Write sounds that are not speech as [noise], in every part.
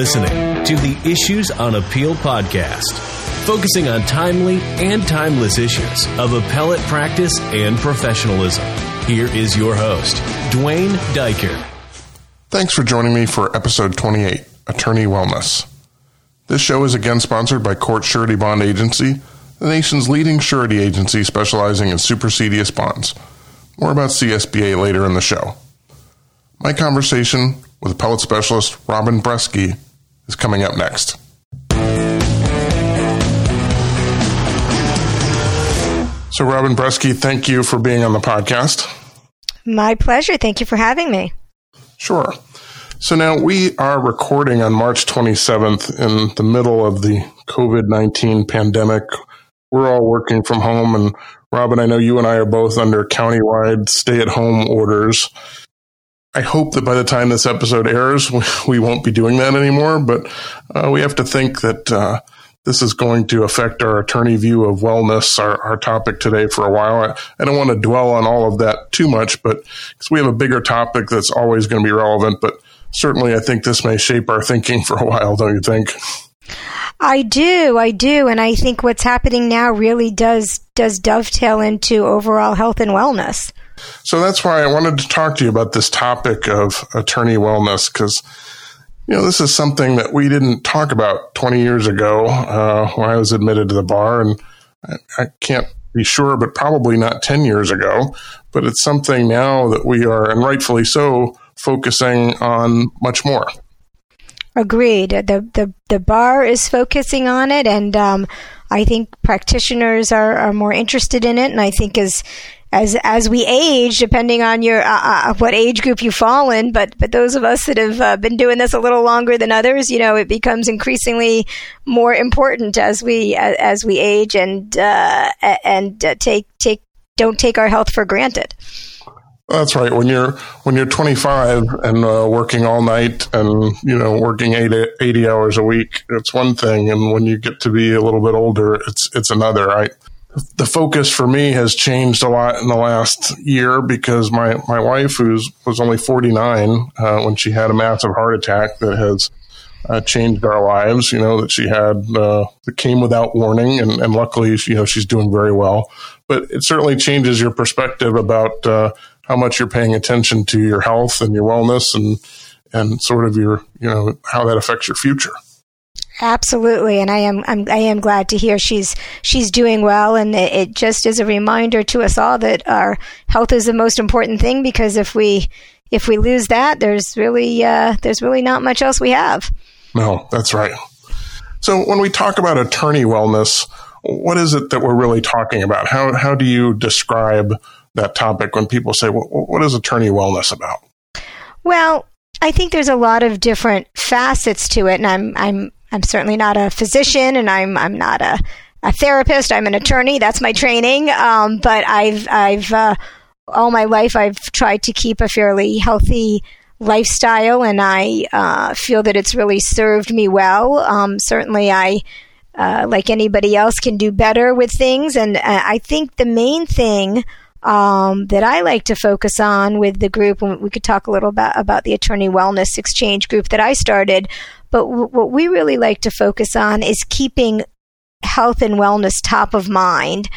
listening to the Issues on Appeal podcast, focusing on timely and timeless issues of appellate practice and professionalism. Here is your host, Duane Daiker. Thanks for joining me for episode 28 Attorney Wellness. This show is again sponsored by Court Surety Bond Agency, the nation's leading surety agency specializing in supersedeas bonds. More about CSBA later in the show. My conversation with appellate specialist Robin Bresky is coming up next. So, Robin Bresky, thank you for being on the podcast. My pleasure. Thank you for having me. Sure. So now we are recording on March 27th in the middle of the COVID 19 pandemic. We're all working from home. And Robin, I know you and I are both under countywide stay at home orders. I hope that by the time this episode airs, [laughs] we won't be doing that anymore. But uh, we have to think that uh, this is going to affect our attorney view of wellness, our, our topic today, for a while. I, I, don't want to dwell on all of that too much, but because we have a bigger topic that's always going to be relevant. But certainly, I think this may shape our thinking [laughs] for a while, don't you think? I do, I do, and I think what's happening now really does does dovetail into overall health and wellness. So that's why I wanted to talk to you about this topic of attorney wellness because you know this is something that we didn't talk about 20 years ago uh, when I was admitted to the bar, and I, I can't be sure, but probably not 10 years ago. But it's something now that we are, and rightfully so, focusing on much more. Agreed. The the the bar is focusing on it, and um, I think practitioners are, are more interested in it. And I think as as as we age, depending on your uh, uh, what age group you fall in, but but those of us that have uh, been doing this a little longer than others, you know, it becomes increasingly more important as we as we age and uh, and uh, take take don't take our health for granted. That's right. When you're when you're 25 and uh, working all night and you know working 80, 80 hours a week, it's one thing, and when you get to be a little bit older, it's it's another. Right the focus for me has changed a lot in the last year because my, my wife, who was only 49 uh, when she had a massive heart attack that has uh, changed our lives, you know, that she had, uh, that came without warning. And, and luckily, you know, she's doing very well. But it certainly changes your perspective about uh, how much you're paying attention to your health and your wellness and, and sort of your, you know, how that affects your future. Absolutely, and I am I'm, I am glad to hear she's she's doing well, and it, it just is a reminder to us all that our health is the most important thing because if we if we lose that, there's really uh, there's really not much else we have. No, that's right. So when we talk about attorney wellness, what is it that we're really talking about? How how do you describe that topic when people say, well, "What is attorney wellness about?" Well, I think there's a lot of different facets to it, and I'm I'm I'm certainly not a physician and I'm, I'm not a, a therapist. I'm an attorney. That's my training. Um, but I've, I've, uh, all my life I've tried to keep a fairly healthy lifestyle and I, uh, feel that it's really served me well. Um, certainly I, uh, like anybody else can do better with things. And uh, I think the main thing, um, that I like to focus on with the group, and we could talk a little about, about the attorney wellness exchange group that I started, but w- what we really like to focus on is keeping health and wellness top of mind.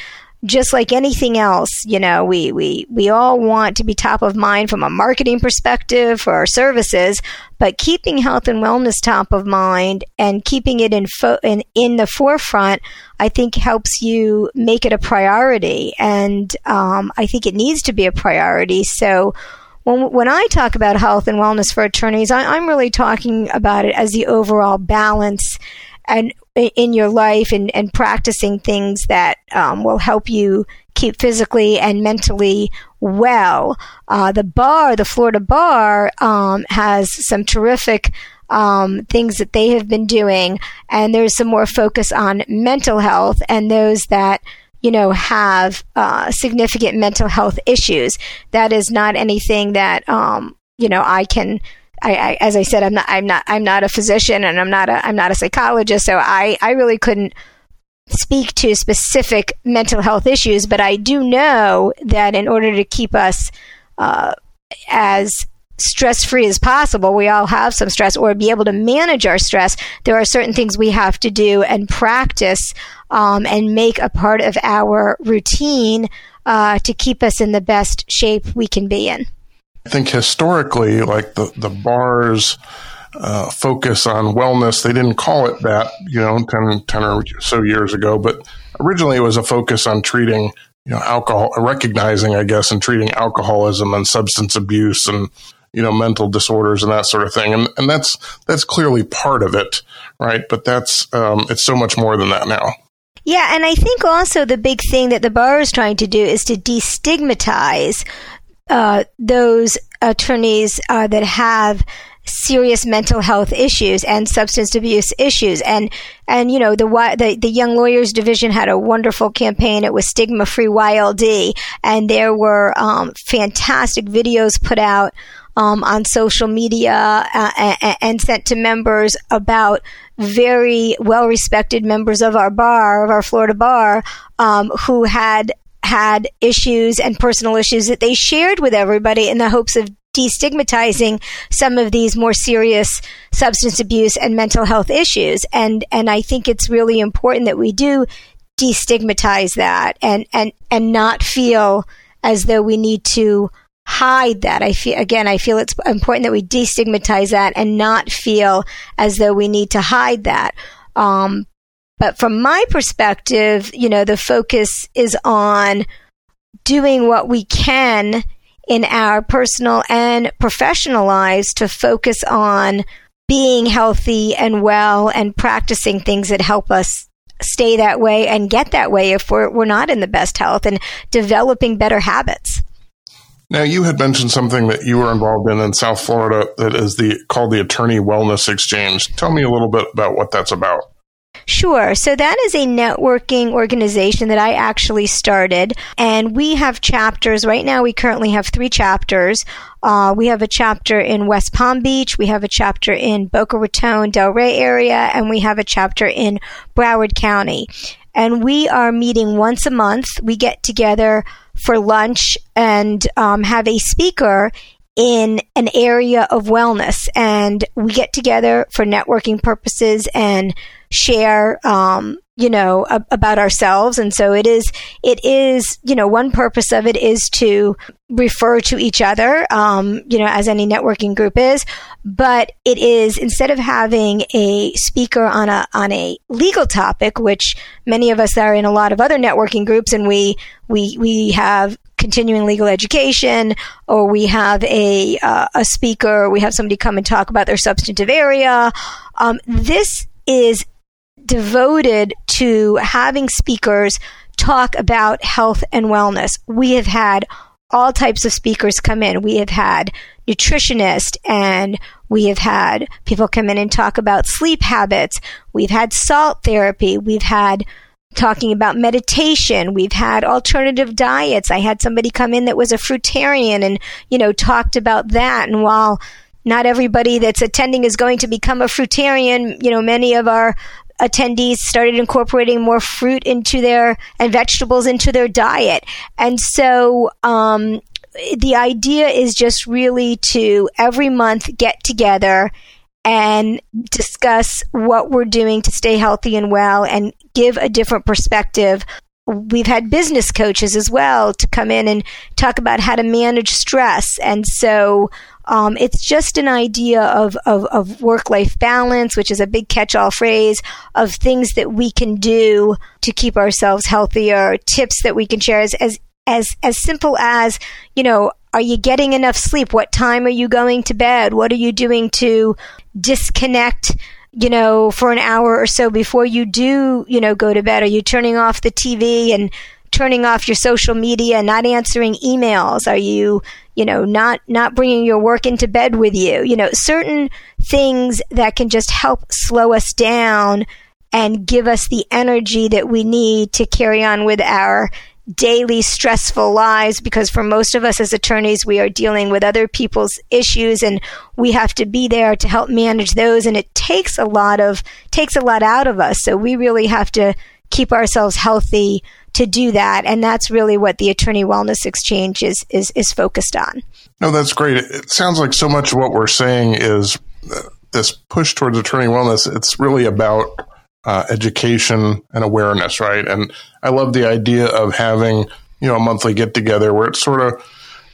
Just like anything else, you know, we, we, we all want to be top of mind from a marketing perspective for our services, but keeping health and wellness top of mind and keeping it in, fo- in, in the forefront, I think helps you make it a priority. And um, I think it needs to be a priority. So, when, when I talk about health and wellness for attorneys, I, I'm really talking about it as the overall balance and in your life and, and practicing things that um, will help you keep physically and mentally well. Uh, the bar, the Florida Bar, um, has some terrific um, things that they have been doing, and there's some more focus on mental health and those that you know, have uh, significant mental health issues. That is not anything that, um, you know, I can. I, I, as I said, I'm not, I'm not, I'm not a physician, and I'm not a, I'm not a psychologist, so I, I really couldn't speak to specific mental health issues. But I do know that in order to keep us uh, as stress free as possible. We all have some stress, or be able to manage our stress. There are certain things we have to do and practice um, and make a part of our routine uh, to keep us in the best shape we can be in. I think historically, like the, the bars uh, focus on wellness, they didn't call it that, you know, 10, 10 or so years ago, but originally it was a focus on treating you know alcohol recognizing i guess and treating alcoholism and substance abuse and you know mental disorders and that sort of thing. And and that's that's clearly part of it right? But that's um, it's so much more than that now. Yeah and i think also the big thing that the bar is trying to do is to destigmatize uh, those attorneys uh, that have serious mental health issues and substance abuse issues. And and you know the the, the young lawyers division had a wonderful campaign. It was stigma free YLD and there were um, fantastic videos put out um, on social media uh, and, and sent to members about very well respected members of our bar of our Florida bar um, who had had issues and personal issues that they shared with everybody in the hopes of destigmatizing some of these more serious substance abuse and mental health issues. And, and I think it's really important that we do destigmatize that and, and, and not feel as though we need to hide that. I feel, again, I feel it's important that we destigmatize that and not feel as though we need to hide that. Um, but from my perspective, you know, the focus is on doing what we can in our personal and professional lives to focus on being healthy and well and practicing things that help us stay that way and get that way if we're, we're not in the best health and developing better habits. Now, you had mentioned something that you were involved in in South Florida that is the called the Attorney Wellness Exchange. Tell me a little bit about what that's about. Sure. So that is a networking organization that I actually started, and we have chapters. Right now, we currently have three chapters. Uh, we have a chapter in West Palm Beach, we have a chapter in Boca Raton, Delray area, and we have a chapter in Broward County. And we are meeting once a month. We get together for lunch and um, have a speaker in an area of wellness. And we get together for networking purposes and share um, you know a- about ourselves and so it is it is you know one purpose of it is to refer to each other um, you know as any networking group is but it is instead of having a speaker on a on a legal topic which many of us are in a lot of other networking groups and we we we have continuing legal education, or we have a uh, a speaker, we have somebody come and talk about their substantive area. Um, this is devoted to having speakers talk about health and wellness. We have had all types of speakers come in. We have had nutritionists and we have had people come in and talk about sleep habits. We've had salt therapy. We've had talking about meditation. We've had alternative diets. I had somebody come in that was a fruitarian and, you know, talked about that. And while not everybody that's attending is going to become a fruitarian, you know, many of our attendees started incorporating more fruit into their and vegetables into their diet. And so, um, the idea is just really to every month get together and discuss what we're doing to stay healthy and well and give a different perspective. We've had business coaches as well to come in and talk about how to manage stress. And so um, it's just an idea of, of, of work life balance, which is a big catch all phrase, of things that we can do to keep ourselves healthier, tips that we can share as, as, as, as simple as, you know, are you getting enough sleep? What time are you going to bed? What are you doing to disconnect, you know, for an hour or so before you do, you know, go to bed? Are you turning off the TV and turning off your social media, and not answering emails? Are you, you know, not, not bringing your work into bed with you? You know, certain things that can just help slow us down and give us the energy that we need to carry on with our daily stressful lives because for most of us as attorneys we are dealing with other people's issues and we have to be there to help manage those and it takes a lot of takes a lot out of us so we really have to keep ourselves healthy to do that. And that's really what the Attorney Wellness Exchange is, is, is focused on. No, that's great. It sounds like so much of what we're saying is uh, this push towards attorney wellness. It's really about uh, education and awareness, right? And I love the idea of having, you know, a monthly get together where it's sort of,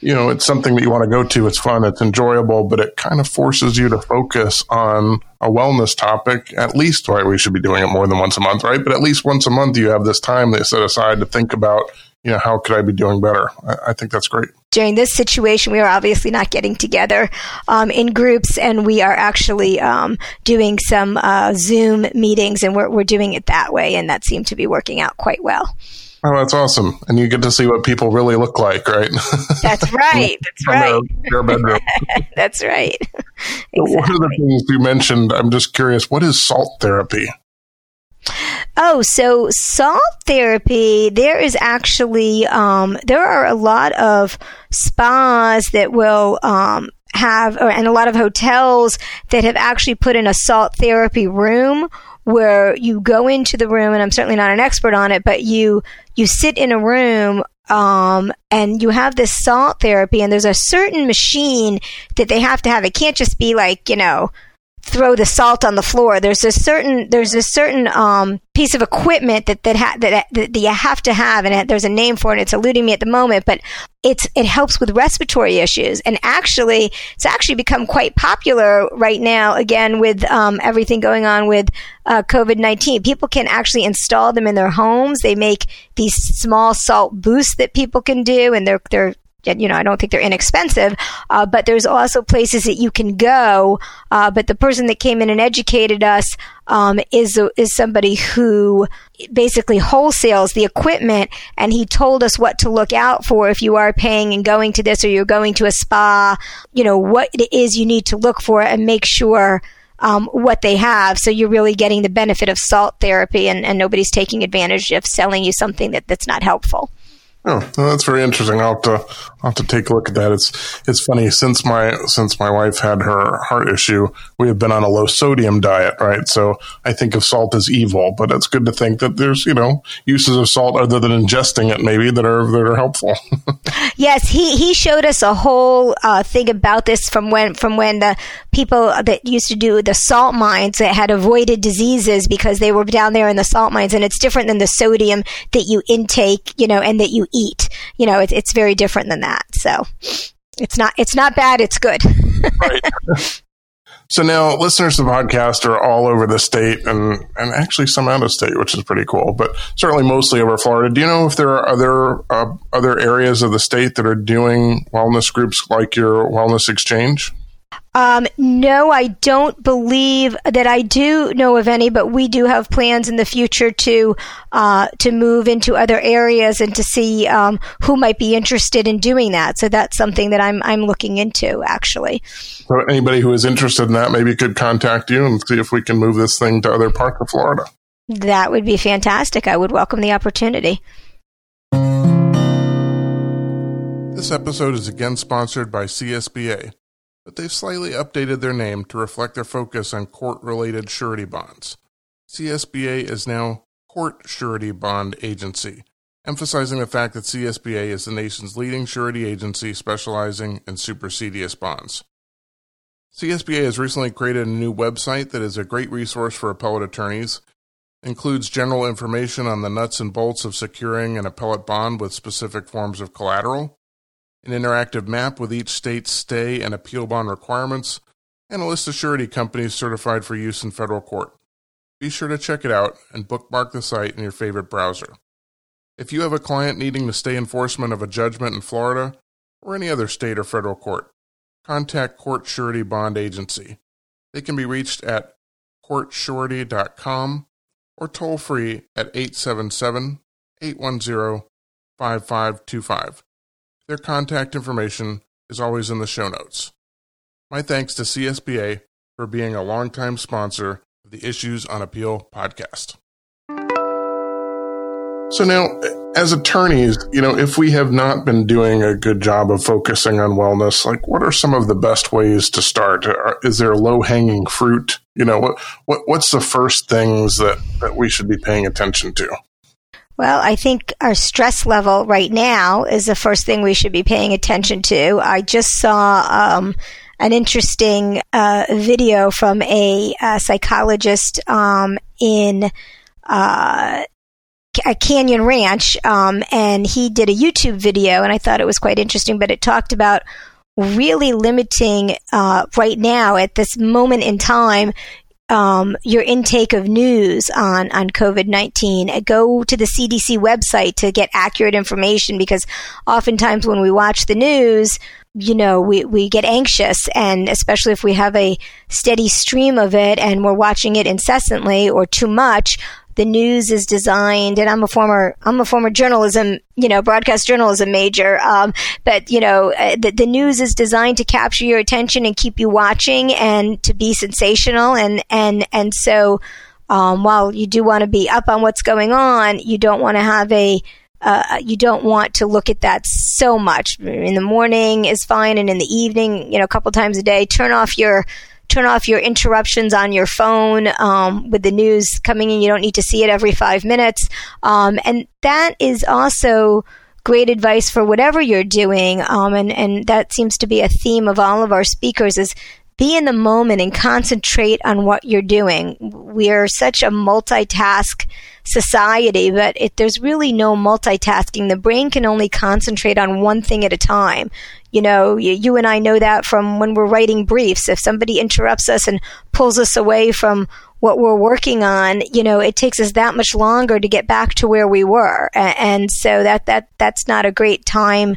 you know, it's something that you want to go to. It's fun, it's enjoyable, but it kind of forces you to focus on a wellness topic. At least, right? We should be doing it more than once a month, right? But at least once a month, you have this time that set aside to think about, you know, how could I be doing better? I, I think that's great. During this situation, we are obviously not getting together um, in groups, and we are actually um, doing some uh, Zoom meetings, and we're, we're doing it that way, and that seemed to be working out quite well. Oh, that's awesome. And you get to see what people really look like, right? That's [laughs] right. That's right. Their, their bedroom. [laughs] that's right. Exactly. One of the things you mentioned, I'm just curious, what is salt therapy? Oh, so salt therapy, there is actually, um, there are a lot of spas that will, um, have, or, and a lot of hotels that have actually put in a salt therapy room where you go into the room, and I'm certainly not an expert on it, but you you sit in a room um, and you have this salt therapy, and there's a certain machine that they have to have. It can't just be like you know throw the salt on the floor. There's a certain there's a certain um, piece of equipment that that, ha- that, that, you have to have, and there's a name for it. It's eluding me at the moment, but it's it helps with respiratory issues, and actually, it's actually become quite popular right now. Again, with um, everything going on with uh, COVID nineteen, people can actually install them in their homes. They make these small salt boosts that people can do, and they're they're you know, I don't think they're inexpensive, uh, but there's also places that you can go. Uh, but the person that came in and educated us um, is is somebody who basically wholesales the equipment, and he told us what to look out for if you are paying and going to this or you're going to a spa. You know what it is you need to look for and make sure. Um, what they have. So you're really getting the benefit of salt therapy and, and nobody's taking advantage of selling you something that, that's not helpful. Oh, that's very interesting. I'll have to I'll have to take a look at that. It's it's funny since my since my wife had her heart issue, we have been on a low sodium diet, right? So I think of salt as evil, but it's good to think that there's you know uses of salt other than ingesting it maybe that are that are helpful. [laughs] yes, he he showed us a whole uh, thing about this from when from when the people that used to do the salt mines that had avoided diseases because they were down there in the salt mines, and it's different than the sodium that you intake, you know, and that you eat. You know, it, it's very different than that. So it's not it's not bad. It's good. right. [laughs] So now listeners to the podcast are all over the state and, and actually some out of state, which is pretty cool, but certainly mostly over Florida. Do you know if there are other, uh, other areas of the state that are doing wellness groups like your wellness exchange? Um, no, I don't believe that I do know of any, but we do have plans in the future to uh, to move into other areas and to see um, who might be interested in doing that. So that's something that I'm I'm looking into actually. So anybody who is interested in that maybe could contact you and see if we can move this thing to other parts of Florida. That would be fantastic. I would welcome the opportunity. This episode is again sponsored by CSBA but they've slightly updated their name to reflect their focus on court related surety bonds. CSBA is now Court Surety Bond Agency, emphasizing the fact that CSBA is the nation's leading surety agency specializing in supersedeas bonds. CSBA has recently created a new website that is a great resource for appellate attorneys. Includes general information on the nuts and bolts of securing an appellate bond with specific forms of collateral, an interactive map with each state's stay and appeal bond requirements, and a list of surety companies certified for use in federal court. Be sure to check it out and bookmark the site in your favorite browser. If you have a client needing to stay enforcement of a judgment in Florida or any other state or federal court, contact Court Surety Bond Agency. They can be reached at courtsurety.com or toll free at 877 810 5525. Their contact information is always in the show notes. My thanks to CSBA for being a longtime sponsor of the Issues on Appeal podcast. So now, as attorneys, you know, if we have not been doing a good job of focusing on wellness, like what are some of the best ways to start? Is there low hanging fruit? You know, what, what what's the first things that, that we should be paying attention to? Well, I think our stress level right now is the first thing we should be paying attention to. I just saw um, an interesting uh, video from a, a psychologist um, in uh, a Canyon Ranch, um, and he did a YouTube video, and I thought it was quite interesting. But it talked about really limiting uh, right now at this moment in time um, your intake of news on on COVID nineteen. Go to the CDC website to get accurate information because oftentimes when we watch the news, you know, we, we get anxious and especially if we have a steady stream of it and we're watching it incessantly or too much, the news is designed, and I'm a former I'm a former journalism, you know, broadcast journalism major. Um, but you know, uh, the, the news is designed to capture your attention and keep you watching and to be sensational, and and and so. Um, while you do want to be up on what's going on, you don't want to have a uh, you don't want to look at that so much. In the morning is fine, and in the evening, you know, a couple times a day, turn off your turn off your interruptions on your phone um, with the news coming in. You don't need to see it every five minutes. Um, and that is also great advice for whatever you're doing. Um, and, and that seems to be a theme of all of our speakers is be in the moment and concentrate on what you're doing. We are such a multitask society, but it, there's really no multitasking. The brain can only concentrate on one thing at a time. You know, you, you and I know that from when we're writing briefs. If somebody interrupts us and pulls us away from what we're working on, you know, it takes us that much longer to get back to where we were. And, so that, that, that's not a great time,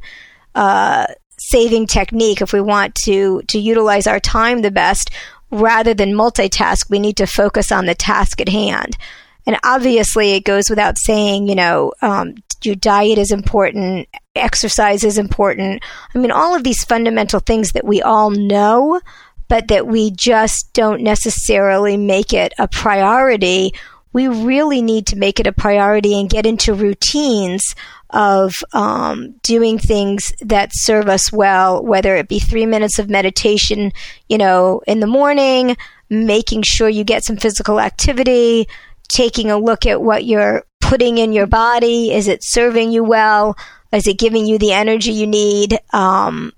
uh, saving technique if we want to, to utilize our time the best rather than multitask. We need to focus on the task at hand. And obviously, it goes without saying, you know, um, your diet is important, exercise is important. I mean, all of these fundamental things that we all know, but that we just don't necessarily make it a priority. We really need to make it a priority and get into routines of um, doing things that serve us well, whether it be three minutes of meditation, you know, in the morning, making sure you get some physical activity, taking a look at what you're putting in your body. Is it serving you well? Is it giving you the energy you need? Um,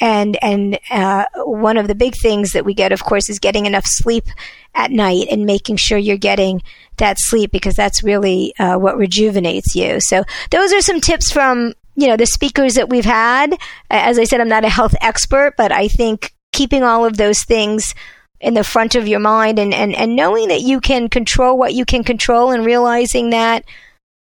and and uh, one of the big things that we get, of course, is getting enough sleep at night and making sure you're getting that sleep because that's really uh, what rejuvenates you. So those are some tips from you know the speakers that we've had. As I said, I'm not a health expert, but I think keeping all of those things in the front of your mind and, and, and knowing that you can control what you can control and realizing that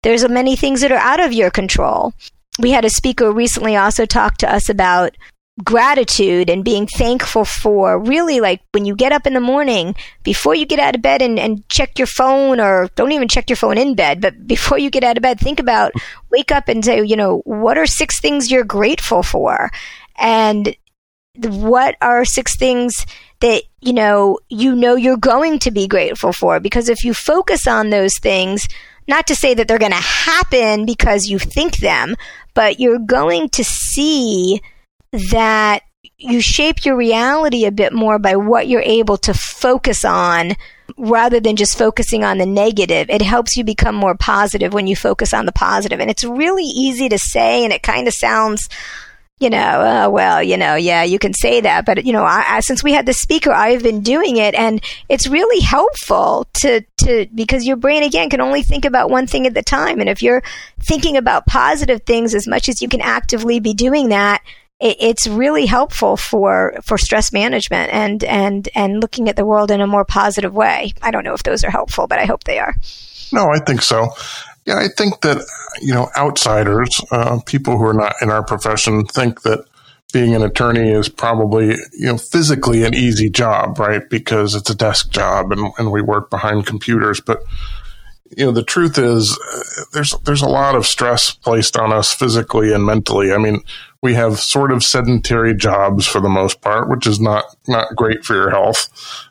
there's many things that are out of your control. We had a speaker recently also talk to us about gratitude and being thankful for really like when you get up in the morning before you get out of bed and, and check your phone or don't even check your phone in bed but before you get out of bed think about wake up and say you know what are six things you're grateful for and what are six things that you know you know you're going to be grateful for because if you focus on those things not to say that they're going to happen because you think them but you're going to see that you shape your reality a bit more by what you're able to focus on rather than just focusing on the negative. It helps you become more positive when you focus on the positive. And it's really easy to say, and it kind of sounds you know, uh, well, you know, yeah, you can say that, but you know, I, I, since we had the speaker, I've been doing it, and it's really helpful to to because your brain again can only think about one thing at the time, and if you're thinking about positive things as much as you can actively be doing that, it, it's really helpful for for stress management and and and looking at the world in a more positive way. I don't know if those are helpful, but I hope they are. No, I think so. Yeah, I think that, you know, outsiders, uh, people who are not in our profession, think that being an attorney is probably, you know, physically an easy job, right? Because it's a desk job and, and we work behind computers. But, you know, the truth is uh, there's, there's a lot of stress placed on us physically and mentally. I mean, we have sort of sedentary jobs for the most part, which is not, not great for your health,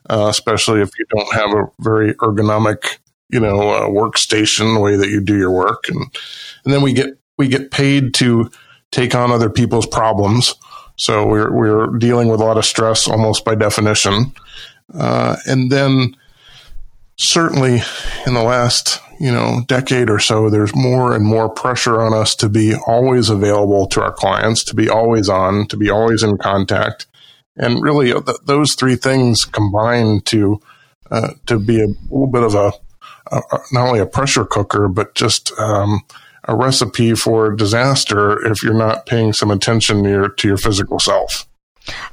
uh, especially if you don't have a very ergonomic you know, a workstation, the way that you do your work. And, and then we get, we get paid to take on other people's problems. So we're, we're dealing with a lot of stress almost by definition. Uh, and then certainly in the last, you know, decade or so, there's more and more pressure on us to be always available to our clients, to be always on, to be always in contact. And really, th- those three things combine to uh, to be a little bit of a, a, not only a pressure cooker, but just um, a recipe for disaster if you're not paying some attention to your, to your physical self.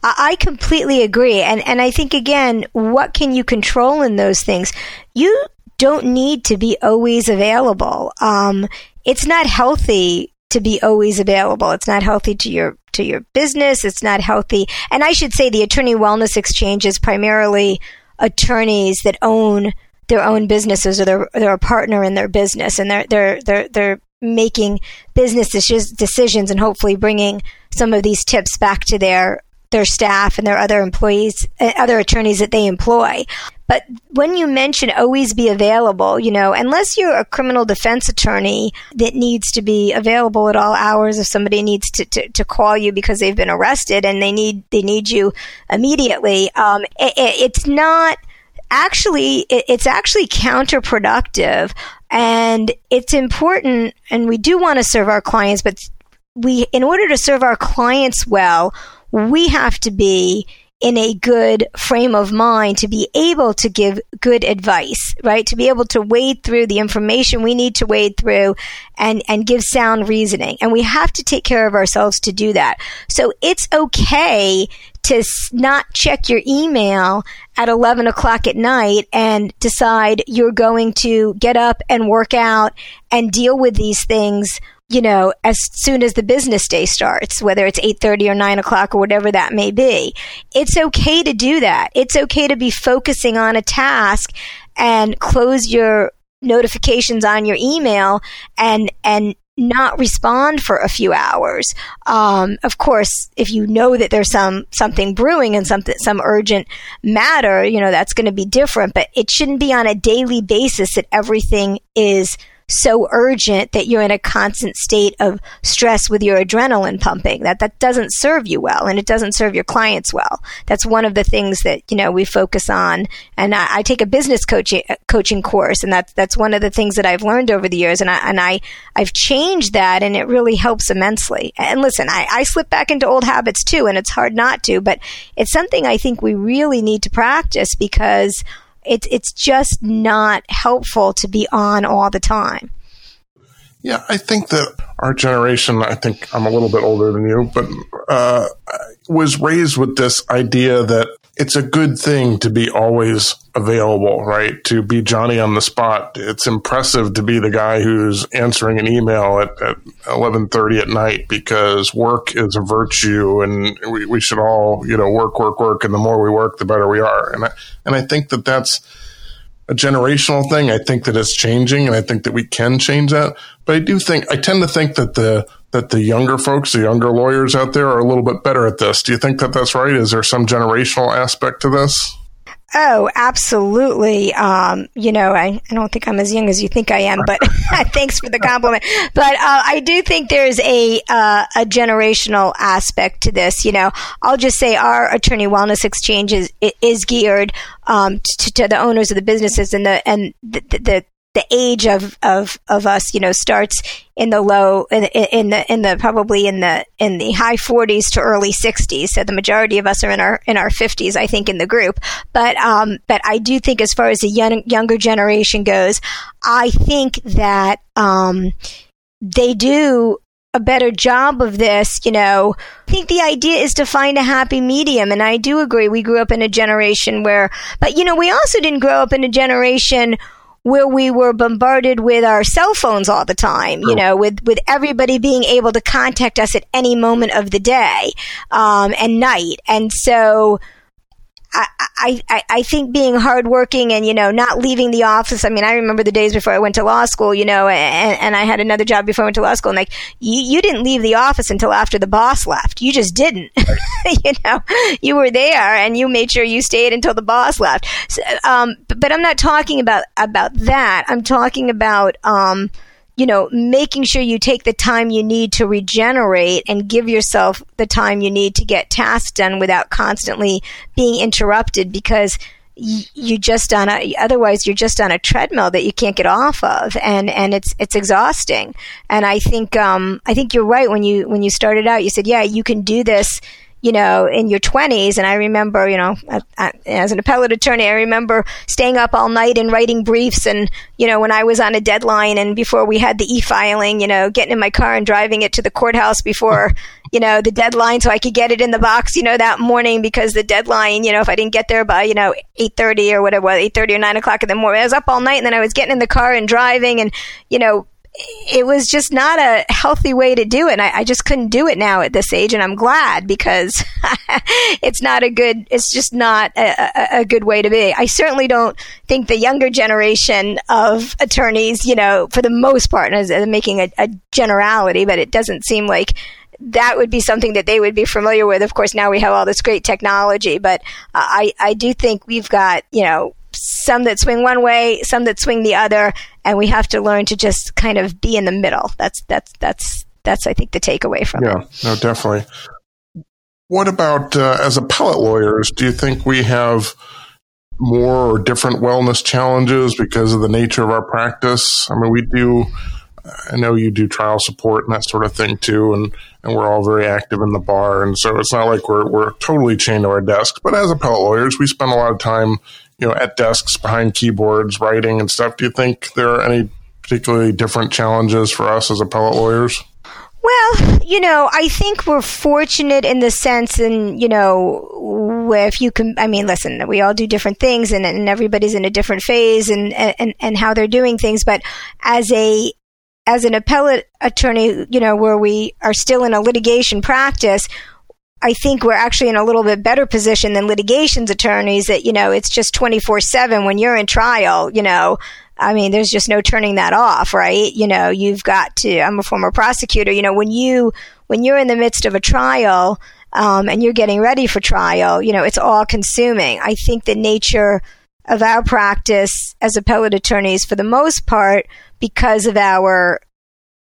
I completely agree. And, and I think, again, what can you control in those things? You don't need to be always available. Um, it's not healthy to be always available. It's not healthy to your to your business. It's not healthy. And I should say the Attorney Wellness Exchange is primarily attorneys that own their own businesses or they're, they're a partner in their business and they're they're they're they're making business decisions and hopefully bringing some of these tips back to their their staff and their other employees, uh, other attorneys that they employ. But when you mention always be available, you know, unless you're a criminal defense attorney that needs to be available at all hours if somebody needs to, to, to call you because they've been arrested and they need they need you immediately, um, it, it's not actually it, it's actually counterproductive and it's important and we do want to serve our clients but we in order to serve our clients well we have to be in a good frame of mind to be able to give good advice, right? To be able to wade through the information we need to wade through and, and give sound reasoning. And we have to take care of ourselves to do that. So it's okay to not check your email at 11 o'clock at night and decide you're going to get up and work out and deal with these things you know, as soon as the business day starts, whether it's 8.30 or 9 o'clock or whatever that may be. It's okay to do that. It's okay to be focusing on a task and close your notifications on your email and, and not respond for a few hours. Um, of course, if you know that there's some something brewing and something some urgent matter, you know that's going to be different. But it shouldn't be on a daily basis that everything is so urgent that you're in a constant state of stress with your adrenaline pumping. That that doesn't serve you well, and it doesn't serve your clients well. That's one of the things that you know we focus on. And I, I take a business coaching uh, coaching course, and that's that's one of the things that I've learned over the years. And I and I I've changed that, and it really helps immensely. And listen, I, I slip back into old habits too, and it's hard not to, but it's something I think we really need to practice because it's it's just not helpful to be on all the time. Yeah, I think that our generation, I think I'm a little bit older than you, but uh, was raised with this idea that it's a good thing to be always available, right? To be Johnny on the spot. It's impressive to be the guy who's answering an email at, at 1130 at night because work is a virtue and we, we should all, you know, work, work, work. And the more we work, the better we are. And I, and I think that that's, a generational thing. I think that it's changing and I think that we can change that. But I do think, I tend to think that the, that the younger folks, the younger lawyers out there are a little bit better at this. Do you think that that's right? Is there some generational aspect to this? Oh, absolutely. Um, you know, I, I don't think I'm as young as you think I am, but [laughs] thanks for the compliment. But uh, I do think there's a uh, a generational aspect to this. You know, I'll just say our attorney wellness exchange is is geared um, to, to, the owners of the businesses and the and the, the the age of, of, of us, you know, starts in the low, in, in the, in the, probably in the, in the high forties to early sixties. So the majority of us are in our, in our fifties, I think, in the group. But, um, but I do think as far as the young, younger generation goes, I think that, um, they do a better job of this, you know. I think the idea is to find a happy medium. And I do agree. We grew up in a generation where, but you know, we also didn't grow up in a generation where we were bombarded with our cell phones all the time, you know, with, with everybody being able to contact us at any moment of the day, um, and night. And so, I, I, I think being hardworking and, you know, not leaving the office. I mean, I remember the days before I went to law school, you know, and, and I had another job before I went to law school. And like, you, you didn't leave the office until after the boss left. You just didn't. [laughs] you know, you were there and you made sure you stayed until the boss left. So, um, but, but I'm not talking about, about that. I'm talking about, um, you know, making sure you take the time you need to regenerate and give yourself the time you need to get tasks done without constantly being interrupted because you just on a otherwise you're just on a treadmill that you can't get off of. And and it's it's exhausting. And i think um i think you're right when you when you started out you said yeah you can do this you know, in your 20s. And I remember, you know, as an appellate attorney, I remember staying up all night and writing briefs. And, you know, when I was on a deadline and before we had the e filing, you know, getting in my car and driving it to the courthouse before, [laughs] you know, the deadline so I could get it in the box, you know, that morning because the deadline, you know, if I didn't get there by, you know, 8.30 or whatever, 8.30 or 9 o'clock in the morning, I was up all night and then I was getting in the car and driving and, you know, it was just not a healthy way to do it. And I, I, just couldn't do it now at this age. And I'm glad because [laughs] it's not a good, it's just not a, a, good way to be. I certainly don't think the younger generation of attorneys, you know, for the most part, and I'm making a, a generality, but it doesn't seem like that would be something that they would be familiar with. Of course, now we have all this great technology, but I, I do think we've got, you know, some that swing one way, some that swing the other, and we have to learn to just kind of be in the middle. That's that's that's that's I think the takeaway from yeah, it. Yeah, no, definitely. What about uh, as appellate lawyers? Do you think we have more or different wellness challenges because of the nature of our practice? I mean, we do. I know you do trial support and that sort of thing too, and, and we're all very active in the bar, and so it's not like we're we're totally chained to our desks. But as appellate lawyers, we spend a lot of time you know, at desks behind keyboards, writing and stuff. Do you think there are any particularly different challenges for us as appellate lawyers? Well, you know, I think we're fortunate in the sense, and you know, if you can, I mean, listen, we all do different things, and, and everybody's in a different phase, and and and how they're doing things. But as a as an appellate attorney, you know, where we are still in a litigation practice, I think we're actually in a little bit better position than litigations attorneys that, you know, it's just 24 7 when you're in trial, you know. I mean, there's just no turning that off, right? You know, you've got to, I'm a former prosecutor, you know, when you, when you're in the midst of a trial, um, and you're getting ready for trial, you know, it's all consuming. I think the nature of our practice as appellate attorneys, for the most part, because of our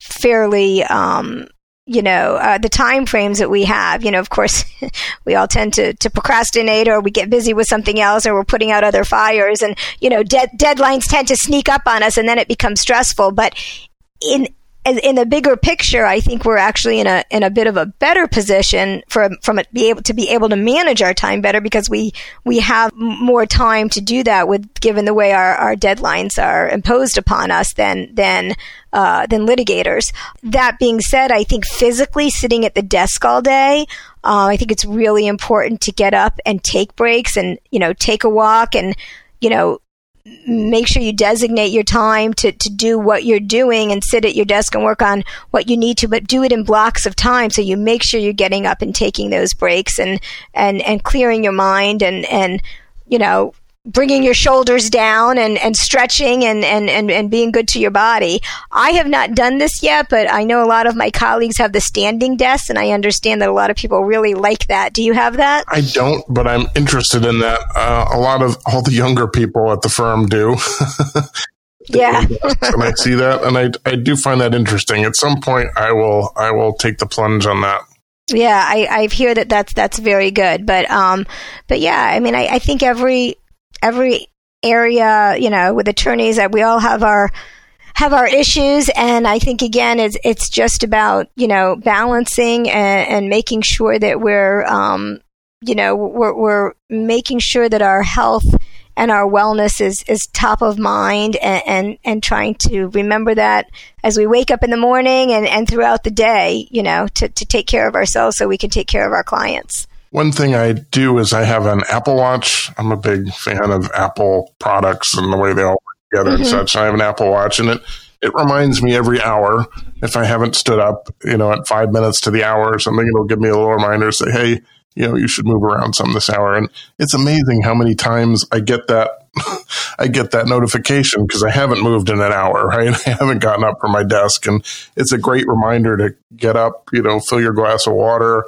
fairly um, you know uh, the time frames that we have you know of course [laughs] we all tend to, to procrastinate or we get busy with something else or we're putting out other fires and you know de- deadlines tend to sneak up on us and then it becomes stressful. But in in the bigger picture, I think we're actually in a in a bit of a better position for from it be able to be able to manage our time better because we we have more time to do that with given the way our, our deadlines are imposed upon us than than uh, than litigators. That being said, I think physically sitting at the desk all day, uh, I think it's really important to get up and take breaks and you know take a walk and you know make sure you designate your time to, to do what you're doing and sit at your desk and work on what you need to, but do it in blocks of time. So you make sure you're getting up and taking those breaks and, and, and clearing your mind and, and, you know, bringing your shoulders down and, and stretching and, and, and, and being good to your body. I have not done this yet, but I know a lot of my colleagues have the standing desks, and I understand that a lot of people really like that. Do you have that? I don't, but I'm interested in that. Uh, a lot of all the younger people at the firm do. [laughs] yeah and i see that and I, I do find that interesting at some point i will i will take the plunge on that yeah i i hear that that's that's very good but um but yeah i mean i, I think every every area, you know, with attorneys that we all have our have our issues and I think again it's it's just about, you know, balancing and, and making sure that we're um, you know, we're we're making sure that our health and our wellness is, is top of mind and, and, and, trying to remember that as we wake up in the morning and, and throughout the day, you know, to, to take care of ourselves so we can take care of our clients. One thing I do is I have an Apple Watch. I'm a big fan of Apple products and the way they all work together mm-hmm. and such. I have an Apple Watch and it, it reminds me every hour if I haven't stood up, you know, at five minutes to the hour or something, it'll give me a little reminder say, Hey, you know, you should move around some this hour. And it's amazing how many times I get that, [laughs] I get that notification because I haven't moved in an hour, [laughs] right? I haven't gotten up from my desk and it's a great reminder to get up, you know, fill your glass of water,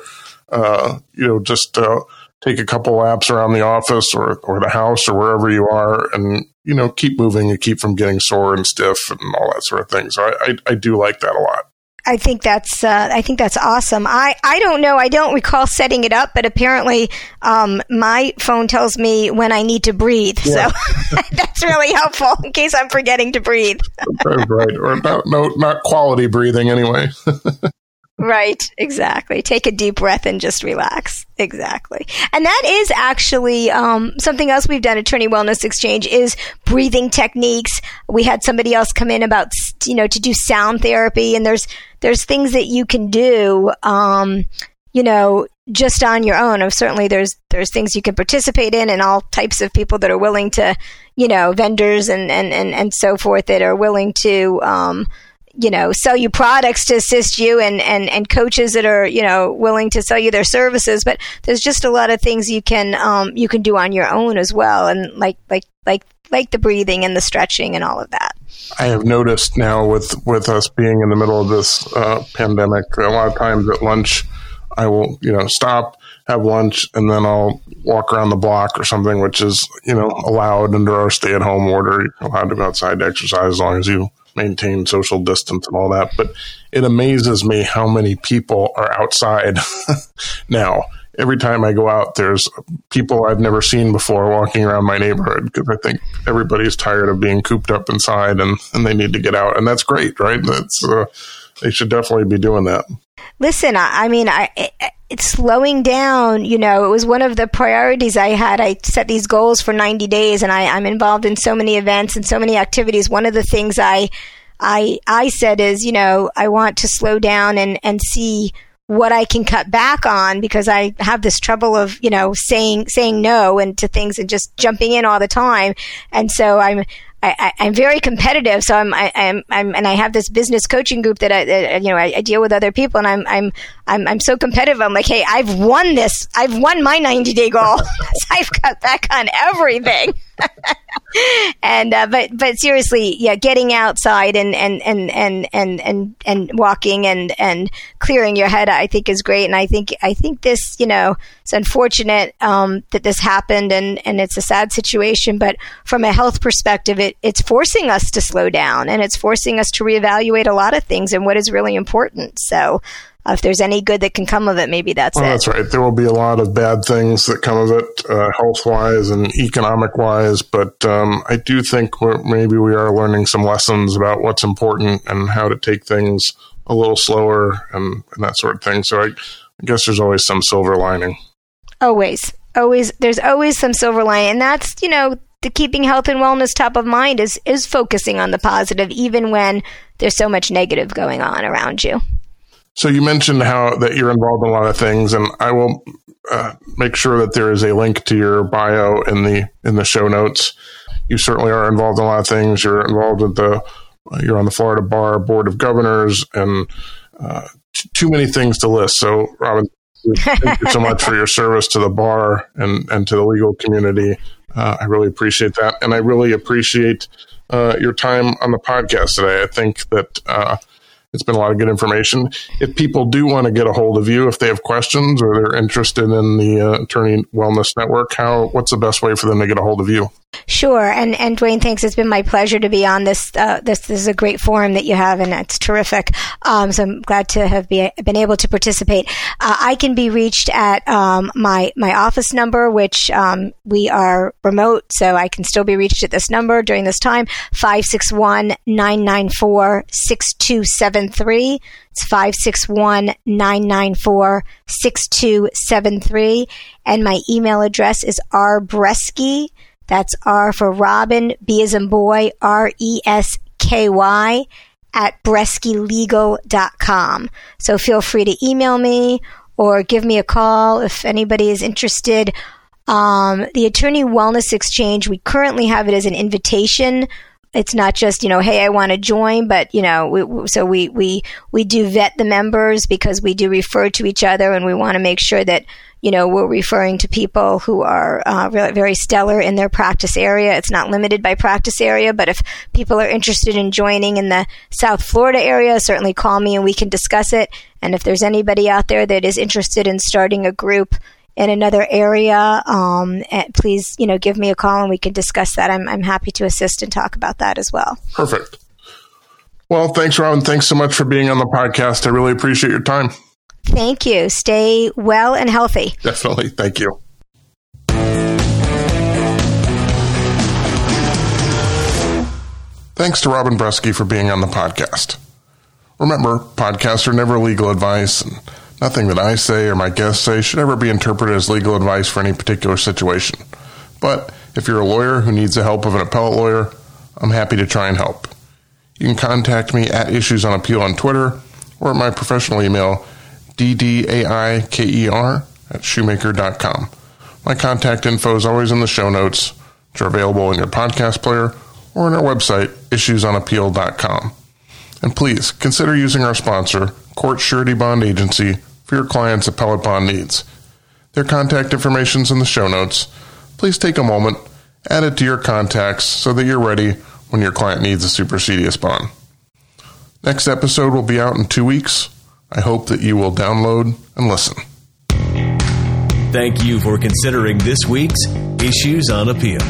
uh, you know, just uh, take a couple laps around the office or, or the house or wherever you are and, you know, keep moving and keep from getting sore and stiff and all that sort of thing. So I, I, I do like that a lot. I think that's uh, I think that's awesome. I, I don't know. I don't recall setting it up, but apparently um, my phone tells me when I need to breathe. Yeah. So [laughs] that's really helpful in case I'm forgetting to breathe. [laughs] right, or not, no, not quality breathing anyway. [laughs] Right, exactly. Take a deep breath and just relax. Exactly. And that is actually um, something else we've done at Attorney Wellness Exchange is breathing techniques. We had somebody else come in about you know to do sound therapy, and there's there's things that you can do. Um, you know, just on your own. Certainly, there's there's things you can participate in, and all types of people that are willing to, you know, vendors and and and, and so forth that are willing to. Um, you know, sell you products to assist you and, and, and coaches that are, you know, willing to sell you their services. But there's just a lot of things you can, um, you can do on your own as well. And like, like, like, like the breathing and the stretching and all of that. I have noticed now with, with us being in the middle of this uh, pandemic, a lot of times at lunch, I will, you know, stop, have lunch, and then I'll walk around the block or something, which is, you know, allowed under our stay at home order. You're allowed to go outside to exercise as long as you maintain social distance and all that. But it amazes me how many people are outside [laughs] now. Every time I go out, there's people I've never seen before walking around my neighborhood because I think everybody's tired of being cooped up inside and, and they need to get out. And that's great, right? That's, uh, they should definitely be doing that. Listen, I, I mean, I, it's slowing down. You know, it was one of the priorities I had. I set these goals for 90 days, and I, I'm involved in so many events and so many activities. One of the things I I I said is, you know, I want to slow down and and see what I can cut back on because I have this trouble of, you know, saying saying no and to things and just jumping in all the time. And so I'm I, am very competitive, so I'm, I, am i I'm, and I have this business coaching group that I, that, uh, you know, I, I, deal with other people, and I'm, I'm, I'm, I'm so competitive. I'm like, hey, I've won this. I've won my 90 day goal. [laughs] I've cut back on everything. [laughs] and uh, but but seriously, yeah, getting outside and and and and and and and walking and and clearing your head, I think is great. And I think I think this, you know, it's unfortunate um, that this happened, and and it's a sad situation. But from a health perspective, it it's forcing us to slow down, and it's forcing us to reevaluate a lot of things and what is really important. So uh, if there's any good that can come of it, maybe that's well, it. That's right. There will be a lot of bad things that come of it, uh, health wise and economic wise. But um, I do think maybe we are learning some lessons about what's important and how to take things a little slower and, and that sort of thing. So I, I guess there's always some silver lining. Always, always. There's always some silver lining, and that's you know the keeping health and wellness top of mind is is focusing on the positive, even when there's so much negative going on around you. So you mentioned how that you're involved in a lot of things, and I will uh, make sure that there is a link to your bio in the in the show notes. You certainly are involved in a lot of things. You're involved with the you're on the Florida Bar Board of Governors, and uh, t- too many things to list. So, Robin, thank you so much for your service to the bar and and to the legal community. Uh, I really appreciate that, and I really appreciate uh, your time on the podcast today. I think that uh, it's been a lot of good information. If people do want to get a hold of you, if they have questions or they're interested in the uh, Attorney Wellness Network, how what's the best way for them to get a hold of you? Sure, and and Duane, thanks. It's been my pleasure to be on this. Uh, this, this is a great forum that you have, and it's terrific. Um, so I'm glad to have be, been able to participate. Uh, I can be reached at um, my my office number, which um, we are remote, so I can still be reached at this number during this time 561 994 6273. It's 561 994 6273. And my email address is rbresky that's R for Robin, B as in boy, R E S K Y at breskylegal.com. So feel free to email me or give me a call if anybody is interested. Um, the Attorney Wellness Exchange, we currently have it as an invitation. It's not just, you know, hey, I want to join, but, you know, we, so we, we, we do vet the members because we do refer to each other and we want to make sure that you know, we're referring to people who are uh, very stellar in their practice area. It's not limited by practice area, but if people are interested in joining in the South Florida area, certainly call me and we can discuss it. And if there's anybody out there that is interested in starting a group in another area, um, please, you know, give me a call and we can discuss that. I'm, I'm happy to assist and talk about that as well. Perfect. Well, thanks, Robin. Thanks so much for being on the podcast. I really appreciate your time. Thank you. Stay well and healthy. Definitely. Thank you. Thanks to Robin Bresky for being on the podcast. Remember, podcasts are never legal advice, and nothing that I say or my guests say should ever be interpreted as legal advice for any particular situation. But if you're a lawyer who needs the help of an appellate lawyer, I'm happy to try and help. You can contact me at Issues on Appeal on Twitter or at my professional email, ddaiker at shumaker.com. My contact info is always in the show notes, which are available in your podcast player or on our website, issuesonappeal.com. And please consider using our sponsor, Court Surety Bond Agency, for your client's appellate bond needs. Their contact information is in the show notes. Please take a moment, add it to your contacts so that you're ready when your client needs a supersedeas bond. Next episode will be out in two weeks. I hope that you will download and listen. Thank you for considering this week's Issues on Appeal.